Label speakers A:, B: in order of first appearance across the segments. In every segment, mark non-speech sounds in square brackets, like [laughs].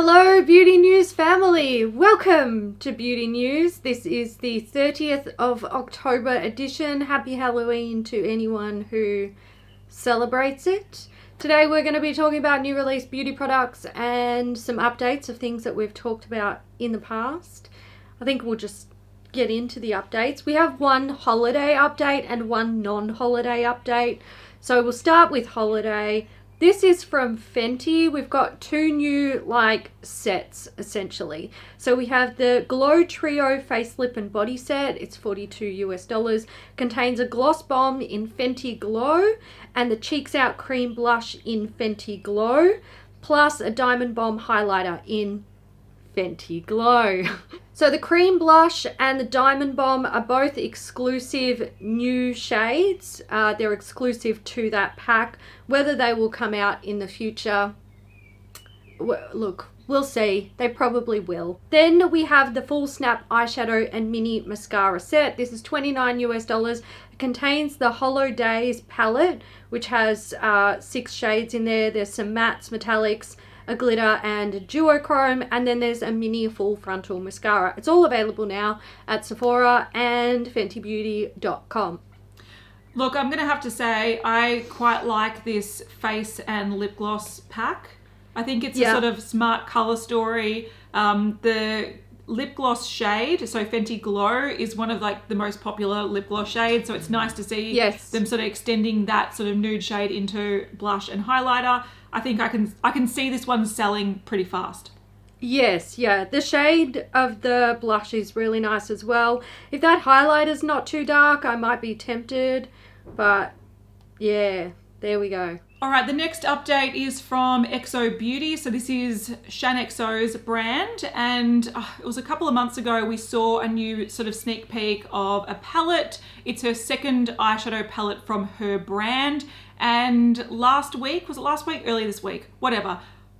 A: Hello, Beauty News family. Welcome to Beauty News. This is the 30th of October edition. Happy Halloween to anyone who celebrates it. Today, we're going to be talking about new release beauty products and some updates of things that we've talked about in the past. I think we'll just get into the updates. We have one holiday update and one non holiday update. So, we'll start with holiday. This is from Fenty. We've got two new like sets essentially. So we have the Glow Trio Face Lip and Body Set. It's 42 US dollars. Contains a gloss bomb in Fenty Glow and the Cheeks Out Cream Blush in Fenty Glow, plus a Diamond Bomb highlighter in Fenty Glow. [laughs] So the cream blush and the diamond bomb are both exclusive new shades. Uh, they're exclusive to that pack. Whether they will come out in the future, look, we'll see. They probably will. Then we have the full snap eyeshadow and mini mascara set. This is 29 US dollars. It contains the Hollow Days palette, which has uh, six shades in there. There's some mattes, metallics, a glitter and a duochrome and then there's a mini full frontal mascara. It's all available now at Sephora and fentybeauty.com.
B: Look, I'm to have to say I quite like this face and lip gloss pack. I think it's
A: Yeah.
B: a sort of smart color story. Um, the lip gloss shade, so Fenty Glow, is one of like the most popular lip gloss shades. So it's nice to see
A: Yes.
B: them sort of extending that sort of nude shade into blush and highlighter. I think I can I can see this one selling pretty fast.
A: Yes, yeah. The shade of the blush is really nice as well. If that highlight is not too dark, I might be tempted, but yeah, there we go.
B: All right, the next update is from xoBeauty. So this is Shaaanxo's brand, and uh, it was a couple of months ago we saw a new sort of sneak peek of a palette. It's her second eyeshadow palette from her brand, and last week was it last week? Earlier this week, whatever.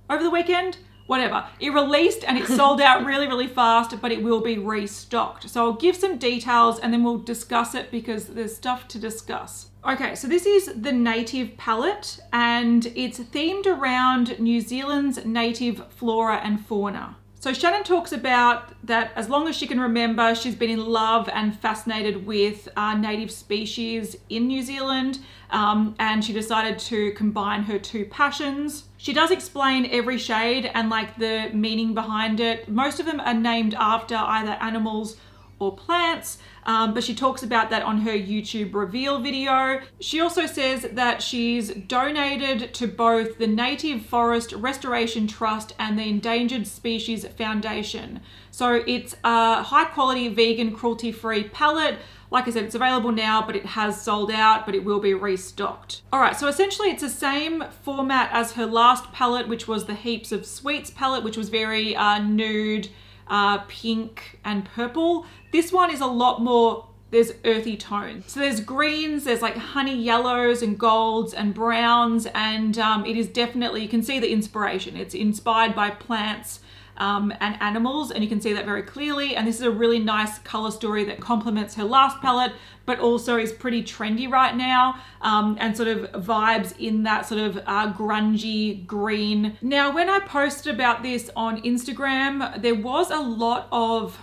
B: Over the weekend, whatever. It released and it sold out really, really fast, but it will be restocked. So I'll give some details and then we'll discuss it because there's stuff to discuss. Okay, so this is the native palette and it's themed around New Zealand's native flora and fauna. So Shannon talks about that as long as she can remember, she's been in love and fascinated with uh, native species in New Zealand, um, and she decided to combine her two passions. She does explain every shade and like the meaning behind it. Most of them are named after either animals or plants, um, but she talks about that on her YouTube reveal video. She also says that she's donated to both the Native Forest Restoration Trust and the Endangered Species Foundation. So it's a high quality vegan cruelty free palette. Like I said, it's available now, but it has sold out, but it will be restocked. All right, so essentially it's the same format as her last palette, which was the Heaps of Sweets palette, which was very uh, nude, uh, pink, and purple. This one is a lot more there's earthy tones. So there's greens, there's like honey yellows and golds and browns, and um, it is definitely, you can see the inspiration. It's inspired by plants um, and animals, and you can see that very clearly. And this is a really nice color story that complements her last palette, but also is pretty trendy right now um, and sort of vibes in that sort of uh, grungy green. Now, when I posted about this on Instagram, there was a lot of,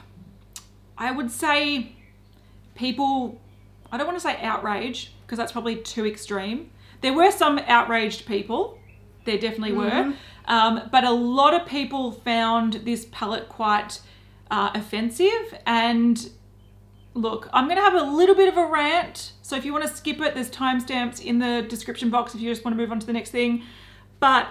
B: I would say, people, I don't want to say outrage because that's probably too extreme. There were some outraged people, there definitely were, um, but a lot of people found this palette quite uh, offensive. And look, I'm going to have a little bit of a rant. So if you want to skip it, there's timestamps in the description box if you just want to move on to the next thing. But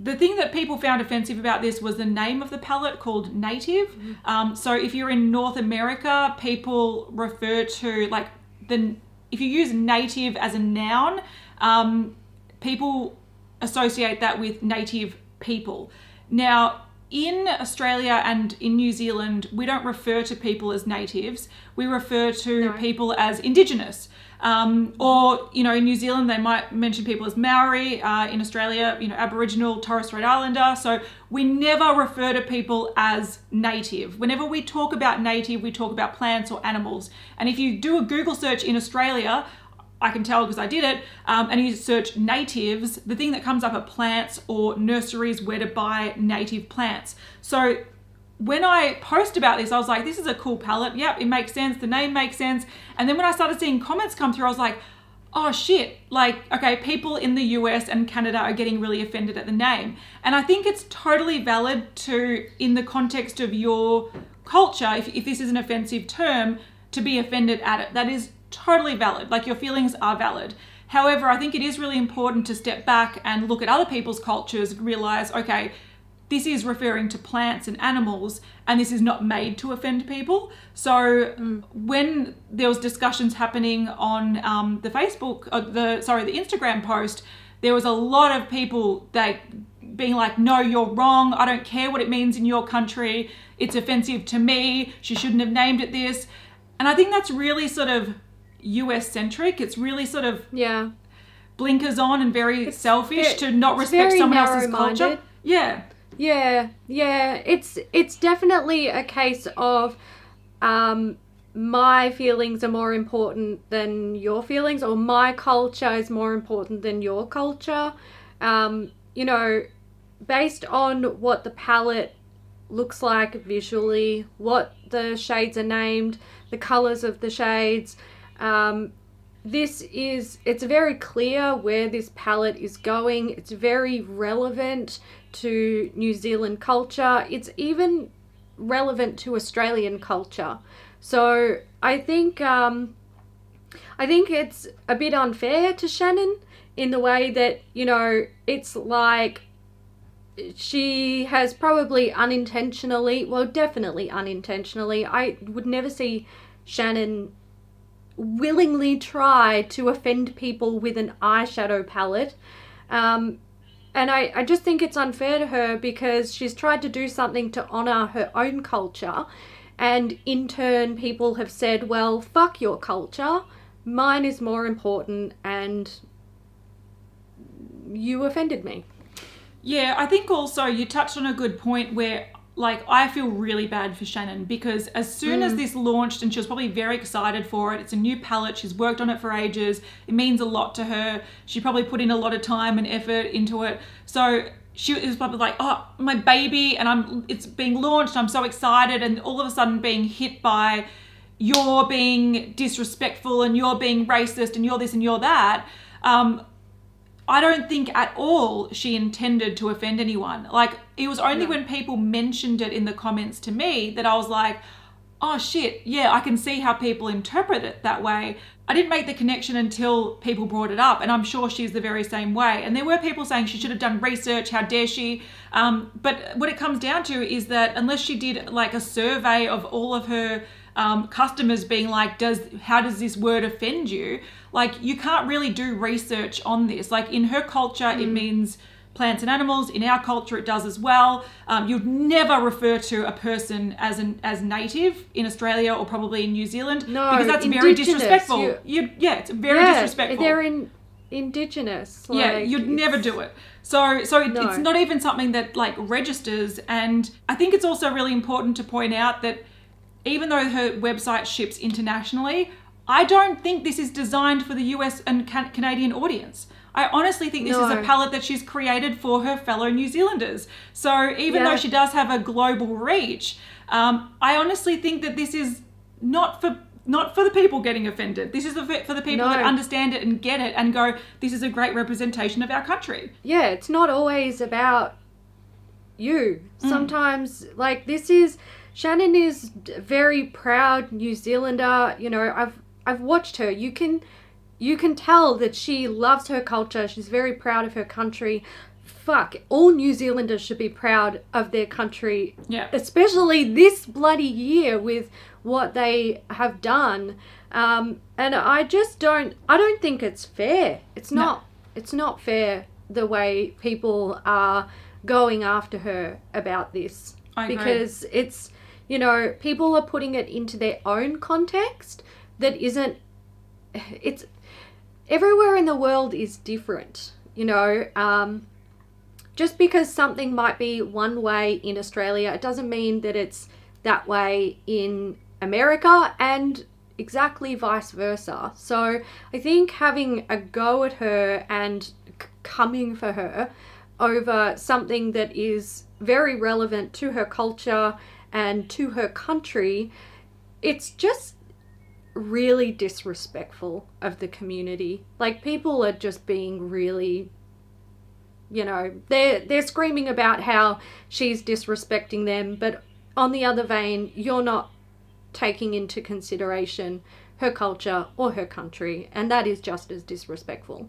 B: the thing that people found offensive about this was the name of the palette called Native. Um, so if you're in North America, people refer to like the if you use native as a noun, um, people associate that with native people. Now, in Australia and in New Zealand, we don't refer to people as natives. We refer to
A: No.
B: people as indigenous. Um, or, you know, in New Zealand, they might mention people as Maori. Uh, in Australia, you know, Aboriginal, Torres Strait Islander. So we never refer to people as native. Whenever we talk about native, we talk about plants or animals. And if you do a Google search in Australia, I can tell because I did it, um, and you search natives, the thing that comes up are plants or nurseries where to buy native plants. So when I post about this, I was like, this is a cool palette. Yep, it makes sense. The name makes sense. And then when I started seeing comments come through, I was like, oh shit. Like, okay, people in the US and Canada are getting really offended at the name. And I think it's totally valid to, in the context of your culture, if, if this is an offensive term, to be offended at it. That is totally valid. Like, your feelings are valid. However, I think it is really important to step back and look at other people's cultures, realize, okay, this is referring to plants and animals and this is not made to offend people so mm. when there was discussions happening on um, the facebook uh, the sorry the instagram post there was a lot of people that being like no you're wrong i don't care what it means in your country it's offensive to me she shouldn't have named it this and i think that's really sort of us centric it's really sort of
A: yeah
B: blinkers on and very it's selfish to not respect someone else's culture yeah
A: yeah, yeah. It's it's definitely a case of um, my feelings are more important than your feelings, or my culture is more important than your culture. Um, you know, based on what the palette looks like visually, what the shades are named, the colors of the shades. Um, this is it's very clear where this palette is going. It's very relevant to New Zealand culture. It's even relevant to Australian culture. So I think um, I think it's a bit unfair to Shannon in the way that you know it's like she has probably unintentionally, well, definitely unintentionally. I would never see Shannon willingly try to offend people with an eyeshadow palette. Um, and I, I just think it's unfair to her because she's tried to do something to honour her own culture. And in turn, people have said, well, fuck your culture. Mine is more important, and you offended me.
B: Yeah, I think also you touched on a good point where like I feel really bad for Shannon because as soon mm. as this launched and she was probably very excited for it, it's a new palette, she's worked on it for ages, it means a lot to her. She probably put in a lot of time and effort into it. So she was probably like, "Oh, my baby and I'm it's being launched, I'm so excited." And all of a sudden being hit by you're being disrespectful and you're being racist and you're this and you're that. Um, I don't think at all she intended to offend anyone. Like, it was only no. when people mentioned it in the comments to me that I was like, oh shit, yeah, I can see how people interpret it that way. I didn't make the connection until people brought it up, and I'm sure she's the very same way. And there were people saying she should have done research, how dare she? Um, but what it comes down to is that unless she did like a survey of all of her um, customers being like, does how does this word offend you? Like you can't really do research on this. Like in her culture, mm. it means plants and animals. In our culture, it does as well. Um, you'd never refer to a person as an as native in Australia or probably in New Zealand
A: no,
B: because that's very disrespectful. You, you, yeah, it's very yeah, disrespectful.
A: They're in indigenous.
B: Like, yeah, you'd never do it. So, so it, no. it's not even something that like registers. And I think it's also really important to point out that even though her website ships internationally, I don't think this is designed for the US and can- Canadian audience. I honestly think this no. is a palette that she's created for her fellow New Zealanders. So even yeah. though she does have a global reach, um, I honestly think that this is not for not for the people getting offended. This is for the people no. that understand it and get it and go, this is a great representation of our country.
A: Yeah, it's not always about you. Mm. Sometimes, like, this is Shannon is a very proud New Zealander. You know, I've I've watched her. You can you can tell that she loves her culture. She's very proud of her country. Fuck, all New Zealanders should be proud of their country.
B: Yeah.
A: Especially this bloody year with what they have done. Um, and I just don't I don't think it's fair. It's not no. it's not fair the way people are going after her about this. because it's you know, people are putting it into their own context that isn't it's everywhere in the world is different you know um, just because something might be one way in australia it doesn't mean that it's that way in america and exactly vice versa. So I think having a go at her and c- coming for her over something that is very relevant to her culture and to her country, it's just really disrespectful of the community. Like people are just being really you know, they're they're screaming about how she's disrespecting them, but on the other vein, you're not taking into consideration her culture or her country, and that is just as disrespectful.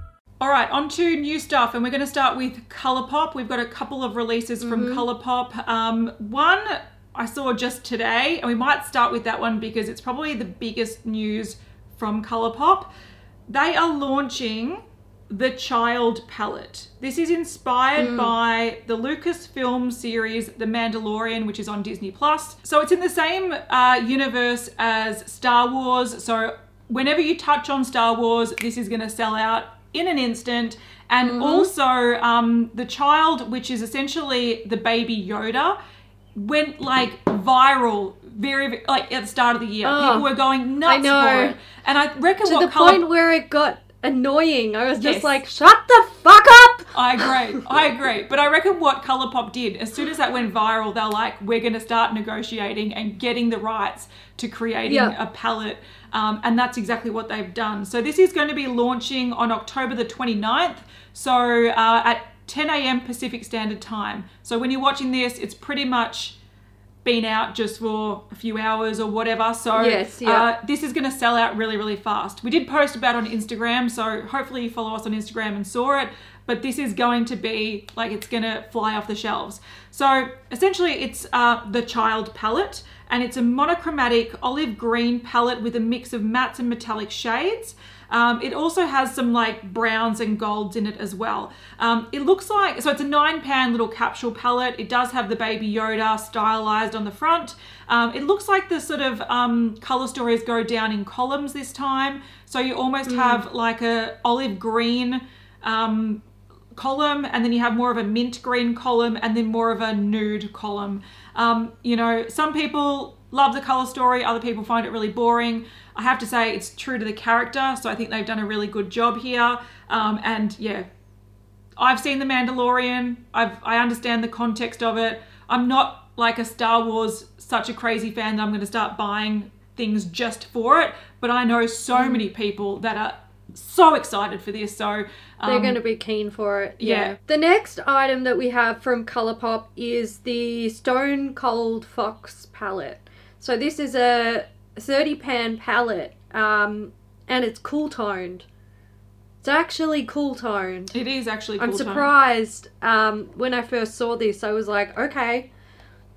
B: All right, on to new stuff, and we're going to start with Colourpop. We've got a couple of releases from Colourpop. Um, one I saw just today, and we might start with that one because it's probably the biggest news from Colourpop. They are launching the Child Palette. This is inspired by the Lucasfilm series The Mandalorian, which is on Disney Plus. So it's in the same uh, universe as Star Wars. So whenever you touch on Star Wars, this is going to sell out in an instant. And also, um, the child, which is essentially the baby Yoda, went like viral very, very like at the start of the year.
A: Oh,
B: People were going nuts
A: I know.
B: for it. And I reckon
A: To
B: what
A: the
B: color
A: point where it got annoying. I was just
B: Yes.
A: like, shut the fuck up!
B: I agree. I agree. But I reckon what Colourpop did, as soon as that went viral, they're like, we're going to start negotiating and getting the rights to creating
A: Yeah.
B: a palette. Um, and that's exactly what they've done. So this is going to be launching on October the 29th. So uh, at 10 a.m. Pacific Standard Time. So when you're watching this, it's pretty much been out just for a few hours or whatever. So
A: Yes, yeah.
B: uh, this is going to sell out really, really fast. We did post about it on Instagram, so hopefully you follow us on Instagram and saw it. But this is going to be like it's going to fly off the shelves. So essentially, it's uh, the child palette, and it's a monochromatic olive green palette with a mix of mattes and metallic shades. Um, it also has some like browns and golds in it as well. Um, it looks like, so it's a nine pan little capsule palette. It does have the baby Yoda stylized on the front. Um, it looks like the sort of um, color stories go down in columns this time. So you almost have like a olive green um, column and then you have more of a mint green column and then more of a nude column. Um, you know, some people love the color story, other people find it really boring. I have to say it's true to the character, so I think they've done a really good job here. Um, and yeah, I've seen The Mandalorian. I've I understand the context of it. I'm not like a Star Wars such a crazy fan that I'm going to start buying things just for it, but I know so many people that are so excited for this. So
A: They're
B: um,
A: going to be keen for it. Yeah.
B: yeah.
A: The next item that we have from Colourpop is the Stone Cold Fox palette. So this is a 30 pan palette, um, and it's cool toned. It's actually cool toned.
B: It is actually.
A: I'm surprised. Um, when I first saw this, I was like, okay,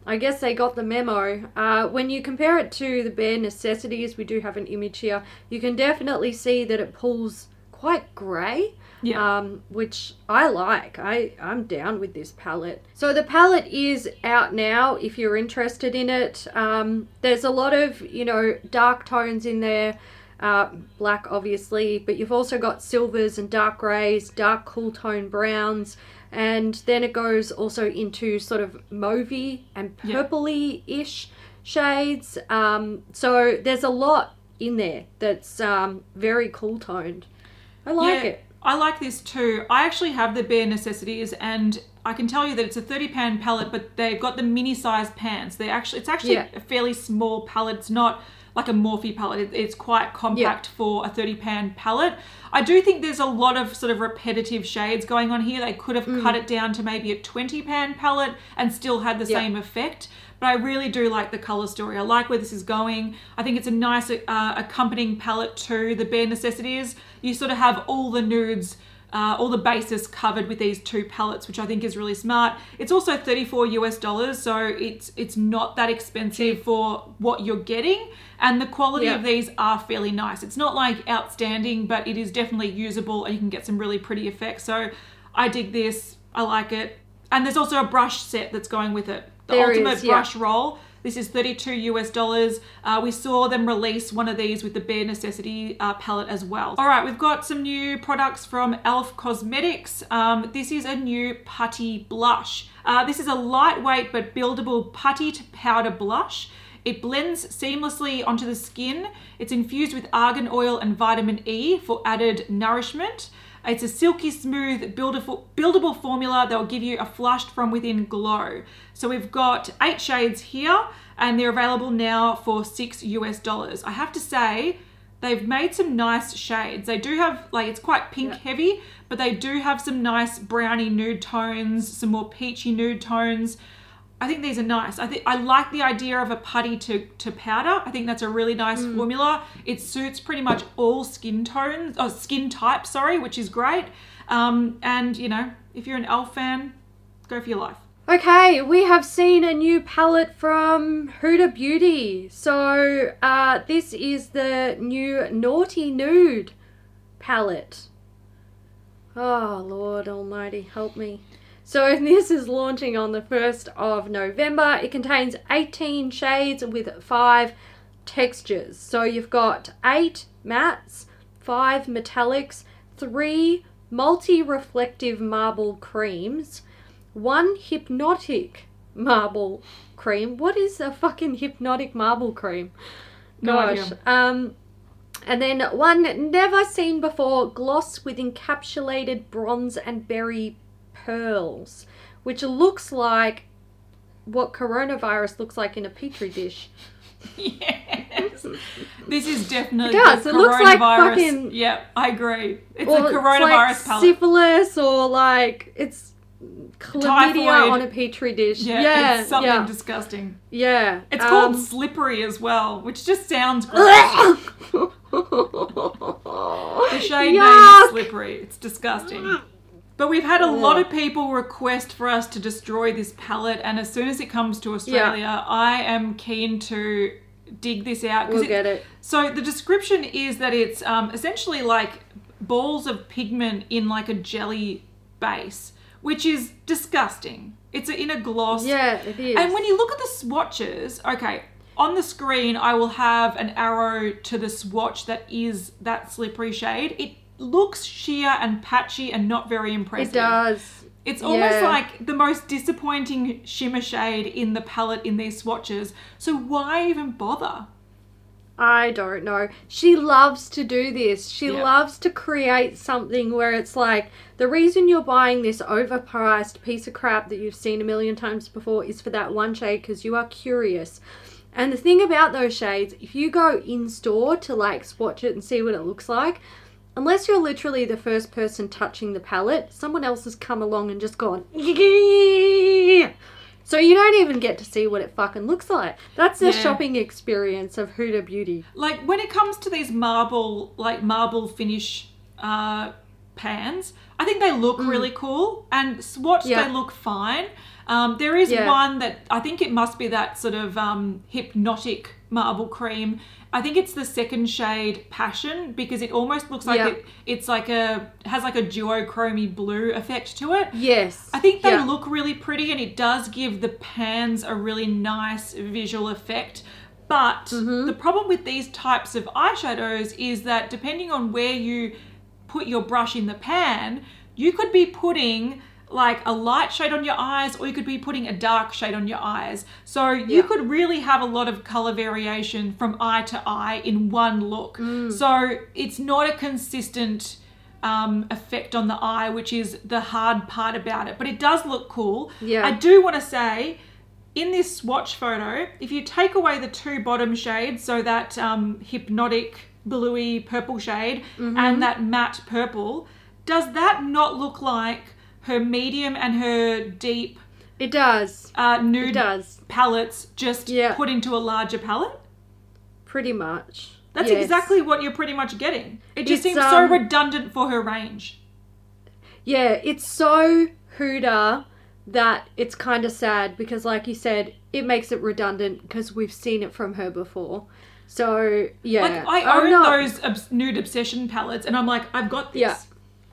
A: I guess they got the memo. Uh, when you compare it to the bare necessities, we do have an image here. You can definitely see that it pulls quite grey.
B: Yeah.
A: Um, which I like. I I'm down with this palette. So the palette is out now. If you're interested in it, um, there's a lot of you know dark tones in there. Uh, black, obviously, but you've also got silvers and dark greys, dark cool tone browns, and then it goes also into sort of mauvey and purpley ish shades. Um, so there's a lot in there that's um, very cool toned. I like
B: yeah,
A: it.
B: I like this too. I actually have the bare necessities, and I can tell you that it's a 30 pan palette, but they've got the mini sized pans. They actually, it's actually
A: Yeah.
B: a fairly small palette. It's not like a Morphe palette. It- It's quite compact for a 30 pan palette. I do think there's a lot of sort of repetitive shades going on here. They could have cut it down to maybe a 20 pan palette and still had the
A: Yeah.
B: same effect. But I really do like the color story. I like where this is going. I think it's a nice uh, accompanying palette to the bare necessities. You sort of have all the nudes uh, all the bases covered with these two palettes, which I think is really smart. It's also 34 US dollars, so it's it's not that expensive for what you're getting, and the quality
A: Yeah.
B: of these are fairly nice. It's not like outstanding, but it is definitely usable, and you can get some really pretty effects. So I dig this. I like it, and there's also a brush set that's going with it. The
A: There is,
B: ultimate
A: yeah.
B: brush roll. This is 32 US dollars. Uh, we saw them release one of these with the Bare Necessity uh, palette as well. All right, we've got some new products from e.l.f. Cosmetics. Um, this is a new putty blush. Uh, this is a lightweight but buildable putty to powder blush. It blends seamlessly onto the skin. It's infused with argan oil and vitamin E for added nourishment. It's a silky smooth, buildable, buildable formula that will give you a flushed from within glow. So we've got eight shades here, and they're available now for six US dollars. I have to say, they've made some nice shades. They do have like it's quite pink
A: Yeah.
B: heavy, but they do have some nice browny nude tones, some more peachy nude tones. I think these are nice. I think I like the idea of a putty to, to powder. I think that's a really nice formula. It suits pretty much all skin tones, or skin types, sorry, which is great. Um, and you know, if you're an elf fan, go for your life.
A: Okay, we have seen a new palette from Huda Beauty. So, uh, this is the new Naughty Nude palette. Oh, Lord Almighty, help me. So, [laughs] this is launching on the 1st of November. It contains 18 shades with 5 textures. So, you've got 8 mattes, 5 metallics, 3 multi reflective marble creams, one hypnotic marble cream. What is a fucking hypnotic marble cream? Gosh.
B: idea.
A: Um, and then one never seen before gloss with encapsulated bronze and berry pearls, which looks like what coronavirus looks like in a petri dish.
B: yes, this is definitely
A: It does. It looks like
B: coronavirus-
A: fucking-
B: Yeah, I agree. It's a
A: it's
B: coronavirus
A: like
B: palette.
A: syphilis or like it's chlamydia
B: Typhoid.
A: on a petri dish.
B: yeah,
A: Yeah,
B: it's something
A: yeah,
B: disgusting.
A: yeah.
B: It's
A: Um,
B: called slippery as well, which just sounds [laughs] gross. [laughs] The shade name is slippery. It's disgusting. But we've had a lot of people request for us to destroy this palette, and as soon as it comes to Australia, I am keen to dig this out.
A: We'll get it.
B: So the description is that it's um, essentially like balls of pigment in like a jelly base, which is disgusting. It's in a gloss.
A: Yeah, it is.
B: And when you look at the swatches, okay, on the screen I will have an arrow to the swatch that is that slippery shade. It looks sheer and patchy and not very impressive.
A: it does.
B: It's almost
A: Yeah.
B: like the most disappointing shimmer shade in the palette in these swatches. So why even bother?
A: I don't know. She loves to do this. She
B: Yeah.
A: loves to create something where it's like the reason you're buying this overpriced piece of crap that you've seen a million times before is for that one shade because you are curious. And the thing about those shades, if you go in store to like swatch it and see what it looks like, unless you're literally the first person touching the palette, someone else has come along and just gone. [laughs] So you don't even get to see what it fucking looks like. That's the
B: Yeah.
A: shopping experience of Huda Beauty.
B: Like when it comes to these marble, like marble finish uh, pans, I think they look really cool and swatched
A: Mm. Yeah.
B: they look fine. Um, there is
A: Yeah.
B: one that I think it must be that sort of um, hypnotic marble cream. I think it's the second shade passion because it almost looks like
A: Yeah.
B: it, it's like a has like a duochromy blue effect to it.
A: Yes.
B: I think they
A: Yeah.
B: look really pretty and it does give the pans a really nice visual effect. But
A: Mm-hmm.
B: the problem with these types of eyeshadows is that depending on where you put your brush in the pan, you could be putting like a light shade on your eyes or you could be putting a dark shade on your eyes. So you
A: Yeah.
B: could really have a lot of color variation from eye to eye in one look.
A: Mm.
B: So it's not a consistent um, effect on the eye, which is the hard part about it. But it does look cool.
A: Yeah.
B: I do want to say, in this swatch photo, if you take away the two bottom shades, so that um, hypnotic bluey purple shade
A: Mm-hmm.
B: and that matte purple, does that not look like her medium and her deep
A: It does.
B: uh,
A: It
B: nude
A: does.
B: palettes just
A: Yeah.
B: put into a larger palette?
A: Pretty much.
B: That's
A: Yes.
B: exactly what you're pretty much getting. It just
A: It's,
B: seems so
A: um,
B: redundant for her range.
A: Yeah, it's so Huda that it's kind of sad because, like you said, it makes it redundant because we've seen it from her before. So yeah,
B: Like I
A: I'm
B: own
A: not-
B: those obs- nude obsession palettes, and I'm like, I've got this.
A: Yeah.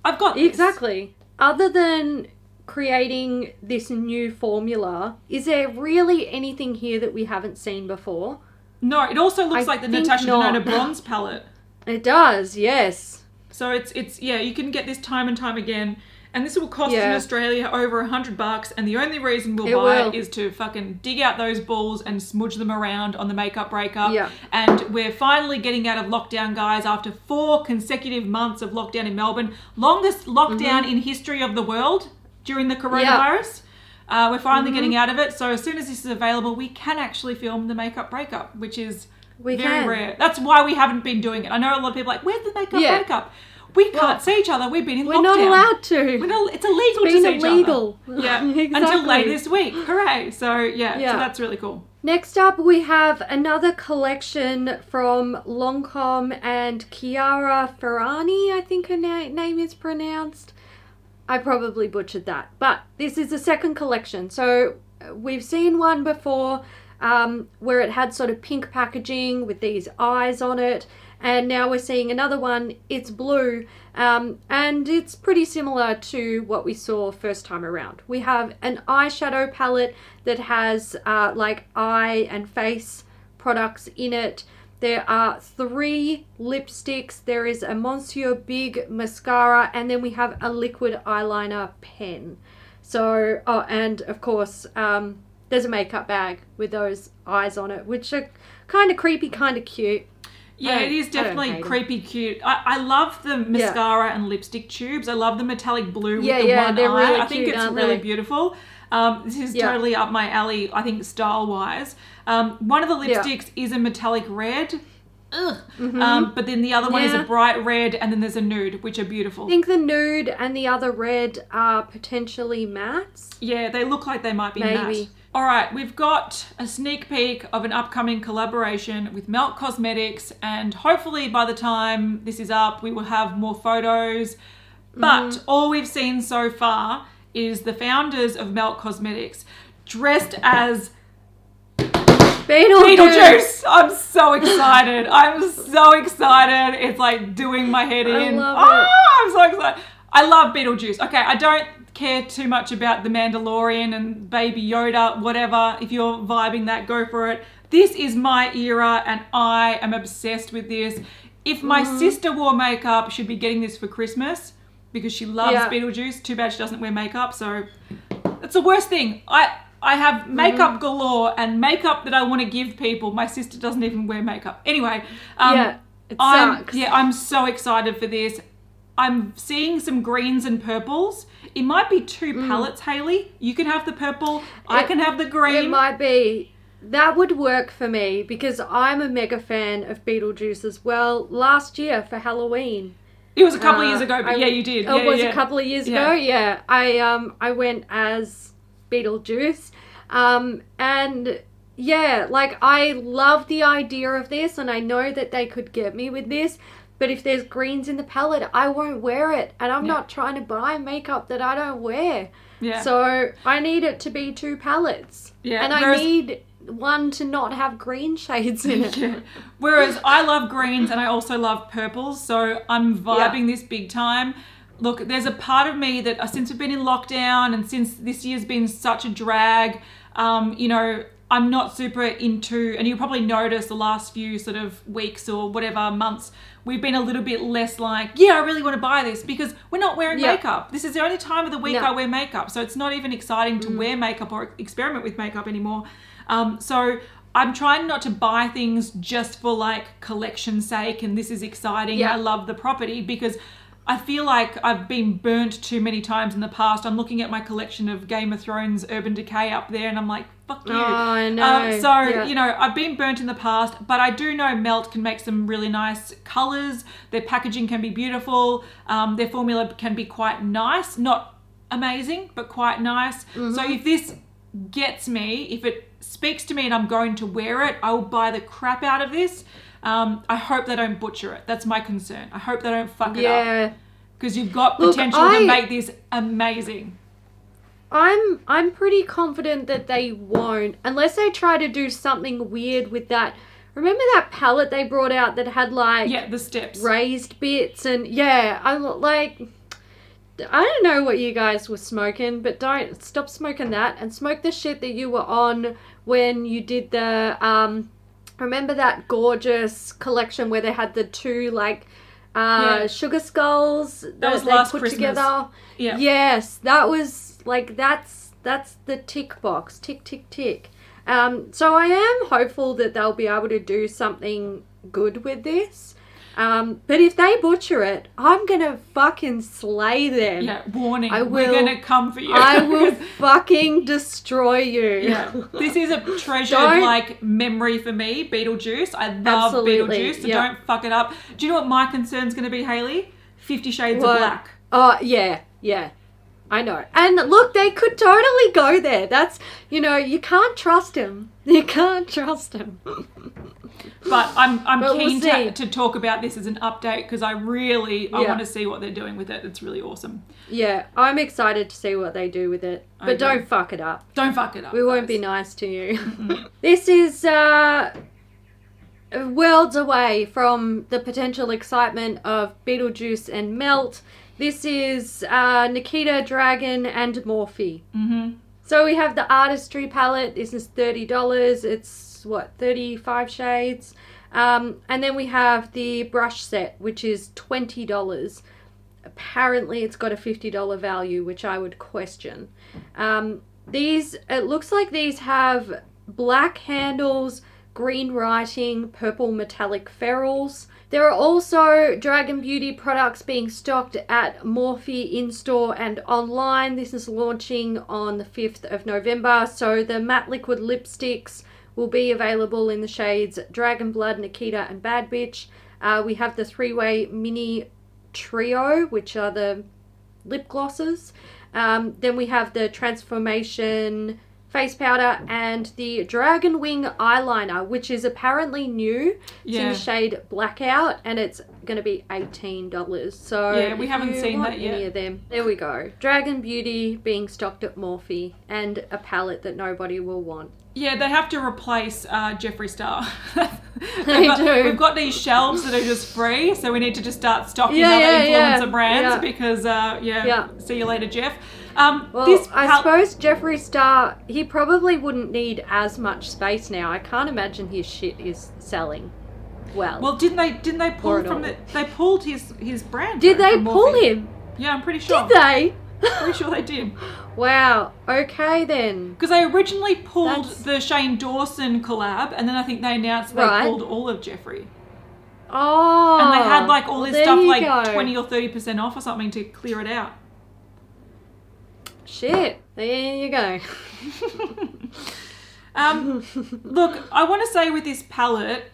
B: I've got this.
A: Exactly. Other than creating this new formula, is there really anything here that we haven't seen before?
B: No, it also looks
A: I
B: like the Natasha
A: not.
B: Denona bronze palette. [laughs]
A: It does, yes.
B: So it's it's yeah, you can get this time and time again. And this will cost in Australia over a hundred bucks, and the only reason we'll
A: It
B: buy
A: will.
B: it is to fucking dig out those balls and smudge them around on the makeup breakup.
A: Yeah.
B: And we're finally getting out of lockdown, guys, after four consecutive months of lockdown in Melbourne. Longest lockdown
A: Mm-hmm.
B: in history of the world during the coronavirus. Uh, we're finally
A: Mm-hmm.
B: getting out of it. So as soon as this is available, we can actually film the makeup breakup, which is
A: We
B: very
A: can.
B: rare. That's why we haven't been doing it. I know a lot of people are like, where's the makeup
A: Yeah.
B: breakup? We can't
A: Well,
B: see each other. We've been in lockdown.
A: We're not allowed to.
B: We're not, it's illegal
A: It's
B: to see
A: illegal.
B: each other. Yeah, [laughs] until late this week. Hooray! So yeah,
A: Yeah.
B: so that's really cool.
A: Next up, we have another collection from Lancôme and Chiara Ferragni, I think her na- name is pronounced. I probably butchered that, but this is the second collection. So we've seen one before um, where it had sort of pink packaging with these eyes on it, and now we're seeing another one. It's blue, um, and it's pretty similar to what we saw first time around. We have an eyeshadow palette that has uh, like eye and face products in it. There are three lipsticks. There is a Monsieur Big mascara, and then we have a liquid eyeliner pen. So, oh, and of course, um, there's a makeup bag with those eyes on it, which are kind of creepy, kind of cute.
B: Yeah, it
A: don't-
B: is definitely creepy cute. I, I love the mascara and lipstick tubes. I love the metallic blue
A: Yeah,
B: with the
A: yeah,
B: one eye.
A: really
B: I think
A: cute,
B: it's really
A: they?
B: beautiful. Um, this is
A: Yeah.
B: totally up my alley, I think, style wise. Um, one of the
A: Yeah.
B: lipsticks is a metallic red. Ugh. Um, but then the other one is a
A: Mm-hmm.
B: Bright red, and then there's a nude, which are beautiful.
A: I think the nude and the other red are potentially mattes.
B: Yeah, they look like they might be
A: Maybe.
B: matte. All right, we've got a sneak peek of an upcoming collaboration with Melt Cosmetics, and hopefully by the time this is up, we will have more photos. But
A: Mm-hmm.
B: all we've seen so far is the founders of Melt Cosmetics dressed as
A: Beetlejuice.
B: Beetlejuice. I'm so excited. [laughs] I'm so excited. It's like doing my head in.
A: I love
B: oh,
A: it.
B: I'm so excited. I love Beetlejuice. Okay, I don't care too much about the Mandalorian and Baby Yoda, whatever. If you're vibing that, go for it. This is my era and I am obsessed with this. If my
A: Mm-hmm.
B: sister wore makeup, she'd be getting this for Christmas because she loves
A: Yeah.
B: Beetlejuice. Too bad she doesn't wear makeup, so it's the worst thing. I I have makeup
A: Mm-hmm.
B: galore and makeup that I want to give people. My sister doesn't even wear makeup. Anyway, um,
A: Yeah, it
B: I'm,
A: sucks.
B: Yeah, I'm so excited for this. I'm seeing some greens and purples. It might be two palettes, Haley. You can have the purple. I
A: Mm.
B: Can have the green.
A: It might be. That would work for me because I'm a mega fan of Beetlejuice as well. Last year for Halloween.
B: It was a couple of
A: Uh,
B: years ago, but
A: I-
B: yeah, you did.
A: Oh,
B: yeah,
A: it was
B: yeah.
A: a couple of years
B: Yeah.
A: ago. Yeah, I um I went as Beetlejuice, um and yeah, like I love the idea of this, and I know that they could get me with this. But if there's greens in the palette, I won't wear it, and I'm
B: Yeah.
A: not trying to buy makeup that I don't wear.
B: Yeah.
A: So I need it to be two palettes.
B: Yeah,
A: And I
B: whereas-
A: need one to not have green shades in it.
B: Yeah. Whereas I love greens and I also love purples, so I'm vibing this big time. Look, there's a part of me that uh, since we've been in lockdown and since this year's been such a drag, um, you know, I'm not super into, and you probably noticed the last few sort of weeks or whatever months, we've been a little bit less like, yeah, I really want to buy this because we're not wearing
A: Yeah.
B: makeup. This is the only time of the week
A: No.
B: I wear makeup, so it's not even exciting to wear makeup or experiment with makeup anymore. Um, so I'm trying not to buy things just for like collection sake and this is exciting.
A: Yeah.
B: I love the property because I feel like I've been burnt too many times in the past. I'm looking at my collection of Game of Thrones Urban Decay up there and I'm like, fuck you.
A: Oh, I know.
B: Um, so,
A: Yeah.
B: you know, I've been burnt in the past, but I do know Melt can make some really nice colors. Their packaging can be beautiful. Um, their formula can be quite nice. Not amazing, but quite nice.
A: Mm-hmm.
B: So if this gets me, if it speaks to me and I'm going to wear it, I will buy the crap out of this. Um, I hope they don't butcher it. That's my concern. I hope they don't fuck it up. Because you've got
A: Look,
B: potential
A: I-
B: to make this amazing.
A: I'm I'm pretty confident that they won't unless they try to do something weird with that. Remember that palette they brought out that had like
B: Yeah, the steps.
A: raised bits and yeah, I'm like I don't know what you guys were smoking, but don't stop smoking that and smoke the shit that you were on when you did the um remember that gorgeous collection where they had the two like uh
B: Yeah.
A: sugar skulls that,
B: was
A: they
B: last
A: put
B: Christmas.
A: together.
B: Yeah.
A: Yes, that was like that's that's the tick box, tick tick tick. Um, so I am hopeful that they'll be able to do something good with this. Um, but if they butcher it, I'm gonna fucking slay them.
B: Yeah, warning.
A: I
B: We're
A: will-
B: gonna come for you.
A: I will [laughs] fucking destroy you.
B: Yeah, this is a [laughs] treasured
A: Don't-
B: like memory for me. Beetlejuice. I love
A: Absolutely,
B: Beetlejuice, so
A: yeah.
B: don't fuck it up. Do you know what my concern's going to be, Haley? Fifty Shades
A: What?
B: of Black.
A: Oh yeah, yeah. I know. And look, they could totally go there. That's you know, you can't trust him. [laughs] You can't trust him.
B: But I'm I'm
A: But we'll
B: keen to, to talk about this as an update because I really I
A: Yeah.
B: want to see what they're doing with it. It's really awesome.
A: Yeah, I'm excited to see what they do with it. But
B: agree.
A: don't fuck it up.
B: Don't fuck it up.
A: We won't be nice to you. [laughs] this is uh, worlds away from the potential excitement of Beetlejuice and Melt. This is uh, Nikita Dragun and Morphe.
B: Mhm.
A: So we have the artistry palette. This is thirty dollars. It's what thirty five shades. Um, and then we have the brush set, which is twenty dollars. Apparently, it's got a fifty dollar value, which I would question. Um, these it looks like these have black handles, green writing, purple metallic ferrules. There are also Dragun Beauty products being stocked at Morphe in store and online. This is launching on the 5th of November. So the matte liquid lipsticks will be available in the shades Dragon Blood, Nikita, and Bad Bitch. Uh, we have the three way mini trio, which are the lip glosses. Um, then we have the transformation face powder and the dragon wing eyeliner, which is apparently new. It's in the shade blackout, and it's going to be eighteen dollars. So
B: Yeah, we haven't seen that yet.
A: Any of them? There we go. Dragun Beauty being stocked at Morphe, and a palette that nobody will want.
B: Yeah, they have to replace uh, Jeffree Star. [laughs] [laughs]
A: They
B: we've, got,
A: do.
B: we've got these shelves that are just free, so we need to just start stocking
A: Yeah,
B: other
A: yeah, yeah,
B: influencer brands
A: yeah.
B: because, uh, yeah,
A: Yeah.
B: see you later, Jeff. Um,
A: Well,
B: this
A: I
B: pal-
A: suppose Jeffree Star, he probably wouldn't need as much space now. I can't imagine his shit is selling well.
B: Well, didn't they? Didn't they pull from
A: all.
B: the? They pulled his his brand.
A: did they pull
B: Morphe.
A: him?
B: Yeah, I'm pretty sure.
A: Did they?
B: Pretty sure they did. [laughs]
A: wow. Okay then.
B: Because they originally pulled
A: That's-
B: the Shane Dawson collab, and then I think they announced they
A: Right.
B: pulled all of Jeffree,
A: Oh.
B: and they had like all this stuff like
A: go.
B: twenty or thirty percent off or something to clear it out.
A: Shit. There you go. [laughs]
B: Um, look, I want to say with this palette,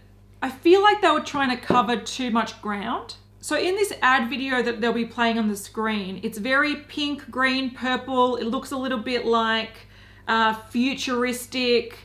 B: I feel like they were trying to cover too much ground. So in this ad video that they'll be playing on the screen, it's very pink, green, purple. It looks a little bit like uh, futuristic,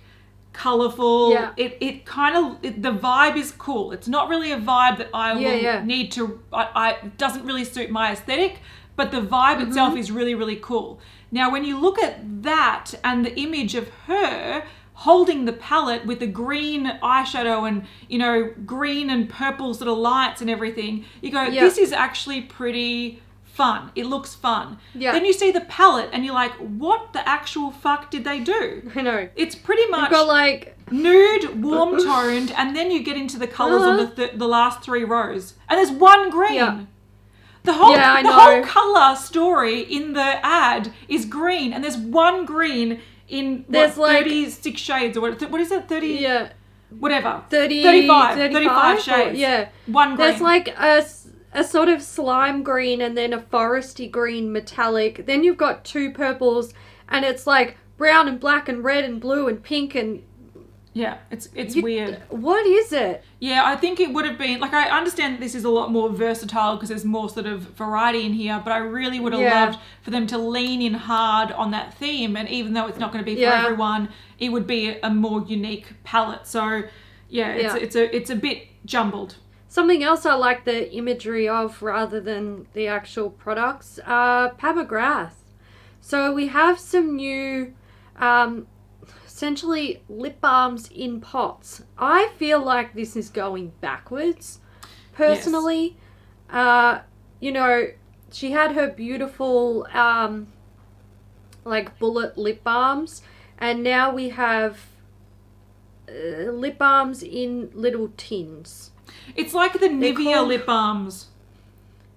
B: colorful.
A: Yeah.
B: It it kind of it, the vibe is cool. It's not really a vibe that I
A: Yeah,
B: will
A: yeah.
B: need to. I, I doesn't really suit my aesthetic, but the vibe
A: Mm-hmm.
B: itself is really really cool. Now, when you look at that and the image of her holding the palette with the green eyeshadow and you know green and purple sort of lights and everything, you go,
A: Yeah.
B: this is actually pretty fun. It looks fun.
A: Yeah.
B: Then you see the palette and you're like, what the actual fuck did they do?
A: I know.
B: It's pretty much
A: You've got like
B: nude, [laughs] warm toned, and then you get into the colors on
A: Uh-huh.
B: the th- the last three rows, and there's one green.
A: Yeah.
B: The whole
A: Yeah,
B: the whole color story in the ad is green, and there's one green in
A: There's
B: what,
A: like-
B: 36 shades or what? What is it? 30?
A: yeah,
B: Whatever.
A: 30,
B: 35.
A: 35,
B: 35
A: or-
B: shades.
A: yeah.
B: One green.
A: There's like a a sort of slime green and then a foresty green metallic. Then you've got two purples and it's like brown and black and red and blue and pink and
B: yeah, it's it's
A: you-
B: weird.
A: What is it?
B: Yeah, I think it would have been like I understand that this is a lot more versatile because there's more sort of variety in here, but I really would have
A: Yeah.
B: loved for them to lean in hard on that theme. And even though it's not going to be for
A: Yeah.
B: everyone, it would be a more unique palette. So yeah, it's
A: Yeah.
B: it's a it's a bit jumbled.
A: Something else I like the imagery of rather than the actual products. Uh, Pat McGrath. So we have some new, um, essentially lip balms in pots. I feel like this is going backwards, personally. Uh, you know, she had her beautiful, um, like bullet lip balms, and now we have uh, lip balms in little tins.
B: It's like the Nivea
A: called-
B: lip balms.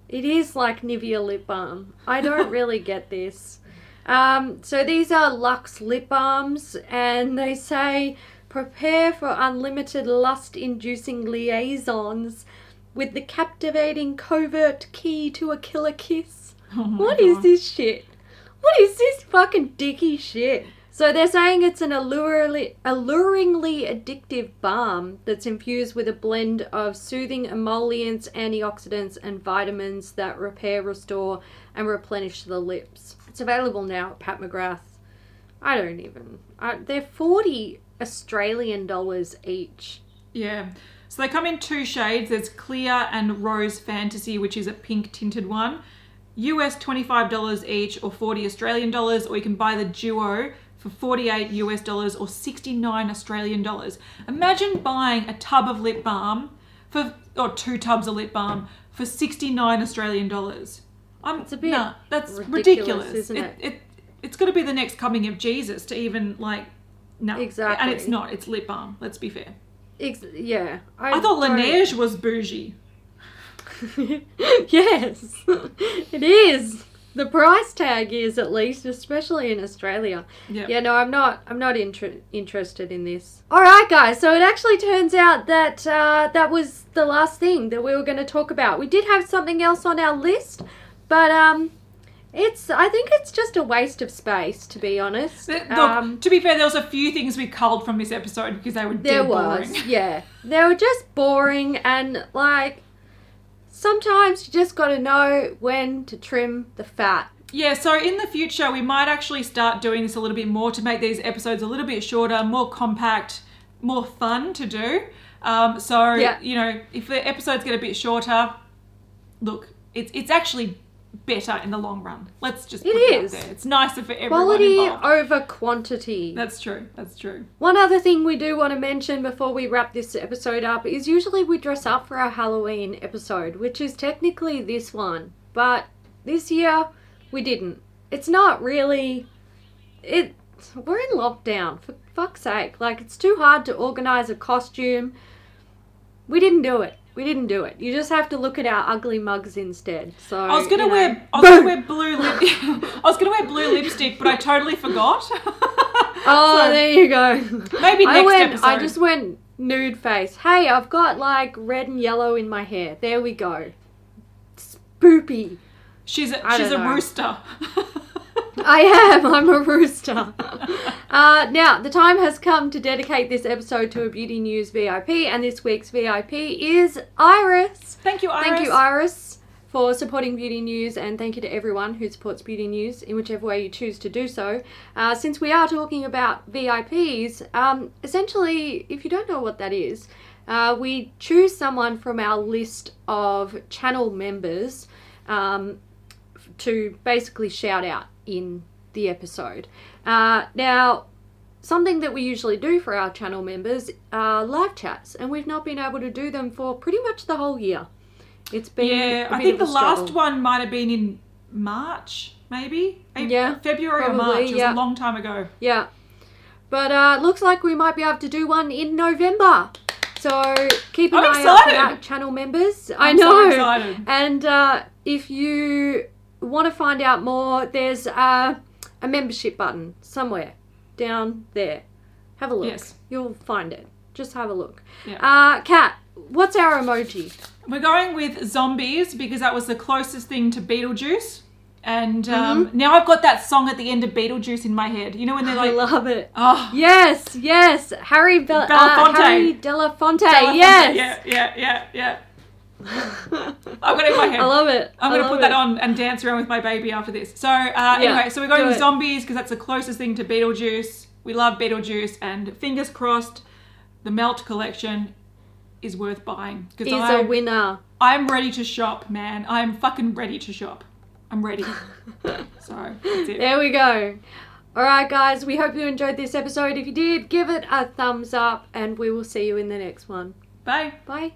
A: It is like Nivea lip balm. I don't [laughs] really get this. Um, so these are Lux lip balms, and they say prepare for unlimited lust-inducing liaisons with the captivating covert key to a killer kiss.
B: Oh
A: What is
B: God.
A: this shit? What is this fucking dicky shit? So they're saying it's an alluringly, alluringly addictive balm that's infused with a blend of soothing emollients, antioxidants, and vitamins that repair, restore, and replenish the lips. It's available now at Pat McGrath. I don't even. I, they're forty Australian dollars each.
B: Yeah. So they come in two shades. There's clear and rose fantasy, which is a pink tinted one. US $25 each or 40 Australian dollars, or you can buy the duo for 48 US dollars or 69 Australian dollars. Imagine buying a tub of lip balm for or two tubs of lip balm for 69 Australian dollars. I'm
A: It's a bit
B: nah, that's
A: ridiculous,
B: ridiculous.
A: isn't it?
B: it, it's going to be the next coming of Jesus to even like no.
A: Exactly.
B: And it's not. It's lip balm. Let's be fair.
A: Ex- yeah,
B: I thought
A: don't-
B: Laneige was bougie. [laughs]
A: yes, [laughs] it is. The price tag is at least, especially in Australia.
B: Yeah.
A: Yeah, no, I'm not. I'm not inter- interested in this. All right, guys. So it actually turns out that uh, that was the last thing that we were going to talk about. We did have something else on our list, but um, it's. I think it's just a waste of space, to be honest.
B: Look,
A: Um,
B: to be fair, there was a few things we culled from this episode because they were
A: there was,
B: boring. [laughs]
A: yeah. They were just boring and like. Sometimes you just got to know when to trim the fat.
B: Yeah, so in the future, we might actually start doing this a little bit more to make these episodes a little bit shorter, more compact, more fun to do. Um, so,
A: Yeah.
B: you know, if the episodes get a bit shorter, look, it's it's actually better in the long run. Let's just
A: It
B: put it,
A: is.
B: out there. It's nicer for everyone
A: Quality
B: involved.
A: over quantity.
B: That's true. That's true.
A: One other thing we do want to mention before we wrap this episode up is usually we dress up for our Halloween episode, which is technically this one. But this year we didn't. It's not really it we're in lockdown, for fuck's sake. Like it's too hard to organize a costume. We didn't do it. We didn't do it. You just have to look at our ugly mugs instead. So
B: I was gonna
A: you know.
B: wear I was gonna wear [laughs] blue lip [laughs] I was gonna wear blue lipstick, but I totally forgot. [laughs]
A: Oh,
B: So,
A: there you go.
B: Maybe
A: I
B: next
A: went. I just went nude face. Hey, I've got like red and yellow in my hair. There we go. Spoopy.
B: She's a,
A: I
B: she's a
A: know.
B: rooster.
A: I am. [laughs] I'm a rooster. [laughs] uh, now, the time has come to dedicate this episode to a Beauty News VIP, and this week's VIP is Iris.
B: Thank you, Iris.
A: Thank you, Iris, for supporting Beauty News, and thank you to everyone who supports Beauty News in whichever way you choose to do so. Uh, since we are talking about VIPs, um, essentially, if you don't know what that is, uh, we choose someone from our list of channel members um, to basically shout out in the episode. Uh, now, something that we usually do for our channel members are live chats, and we've not been able to do them for pretty much the whole year. It's been
B: Yeah, I think the
A: a
B: last one might have been in March, maybe. Maybe
A: Yeah,
B: February or March. It was
A: yeah.
B: a long time ago.
A: Yeah, but uh, looks like we might be able to do one in November. So keep an
B: I'm
A: eye out for
B: excited.
A: that, channel members. I
B: I'm so
A: know.
B: excited.
A: And uh, if you want to find out more, there's uh, a membership button somewhere down there. Have a look.
B: Yes.
A: You'll find it. Just have a look.
B: Yeah.
A: Uh, Kat, what's our emoji?
B: We're going with zombies because that was the closest thing to Beetlejuice. And um,
A: Mm-hmm.
B: now I've got that song at the end of Beetlejuice in my head. You know when they're like, I
A: love it.
B: oh,
A: Yes, yes. Harry Bel- uh, Harry Delafonte.
B: Belafonte.
A: Yes.
B: Yeah, yeah, yeah, yeah. I've got it in my head.
A: I love it.
B: I'm going to put that on and dance around with my baby after this. So, uh, anyway, so we're going with
A: it.
B: zombies because that's the closest thing to Beetlejuice. We love Beetlejuice, and fingers crossed, the Melt collection is worth buying because
A: Is a
B: I'm,
A: winner.
B: I'm ready to shop, man. I'm fucking ready to shop. I'm ready. [laughs] so that's it.
A: There we go. All right, guys. We hope you enjoyed this episode. If you did, give it a thumbs up, and we will see you in the next one.
B: Bye.
A: Bye.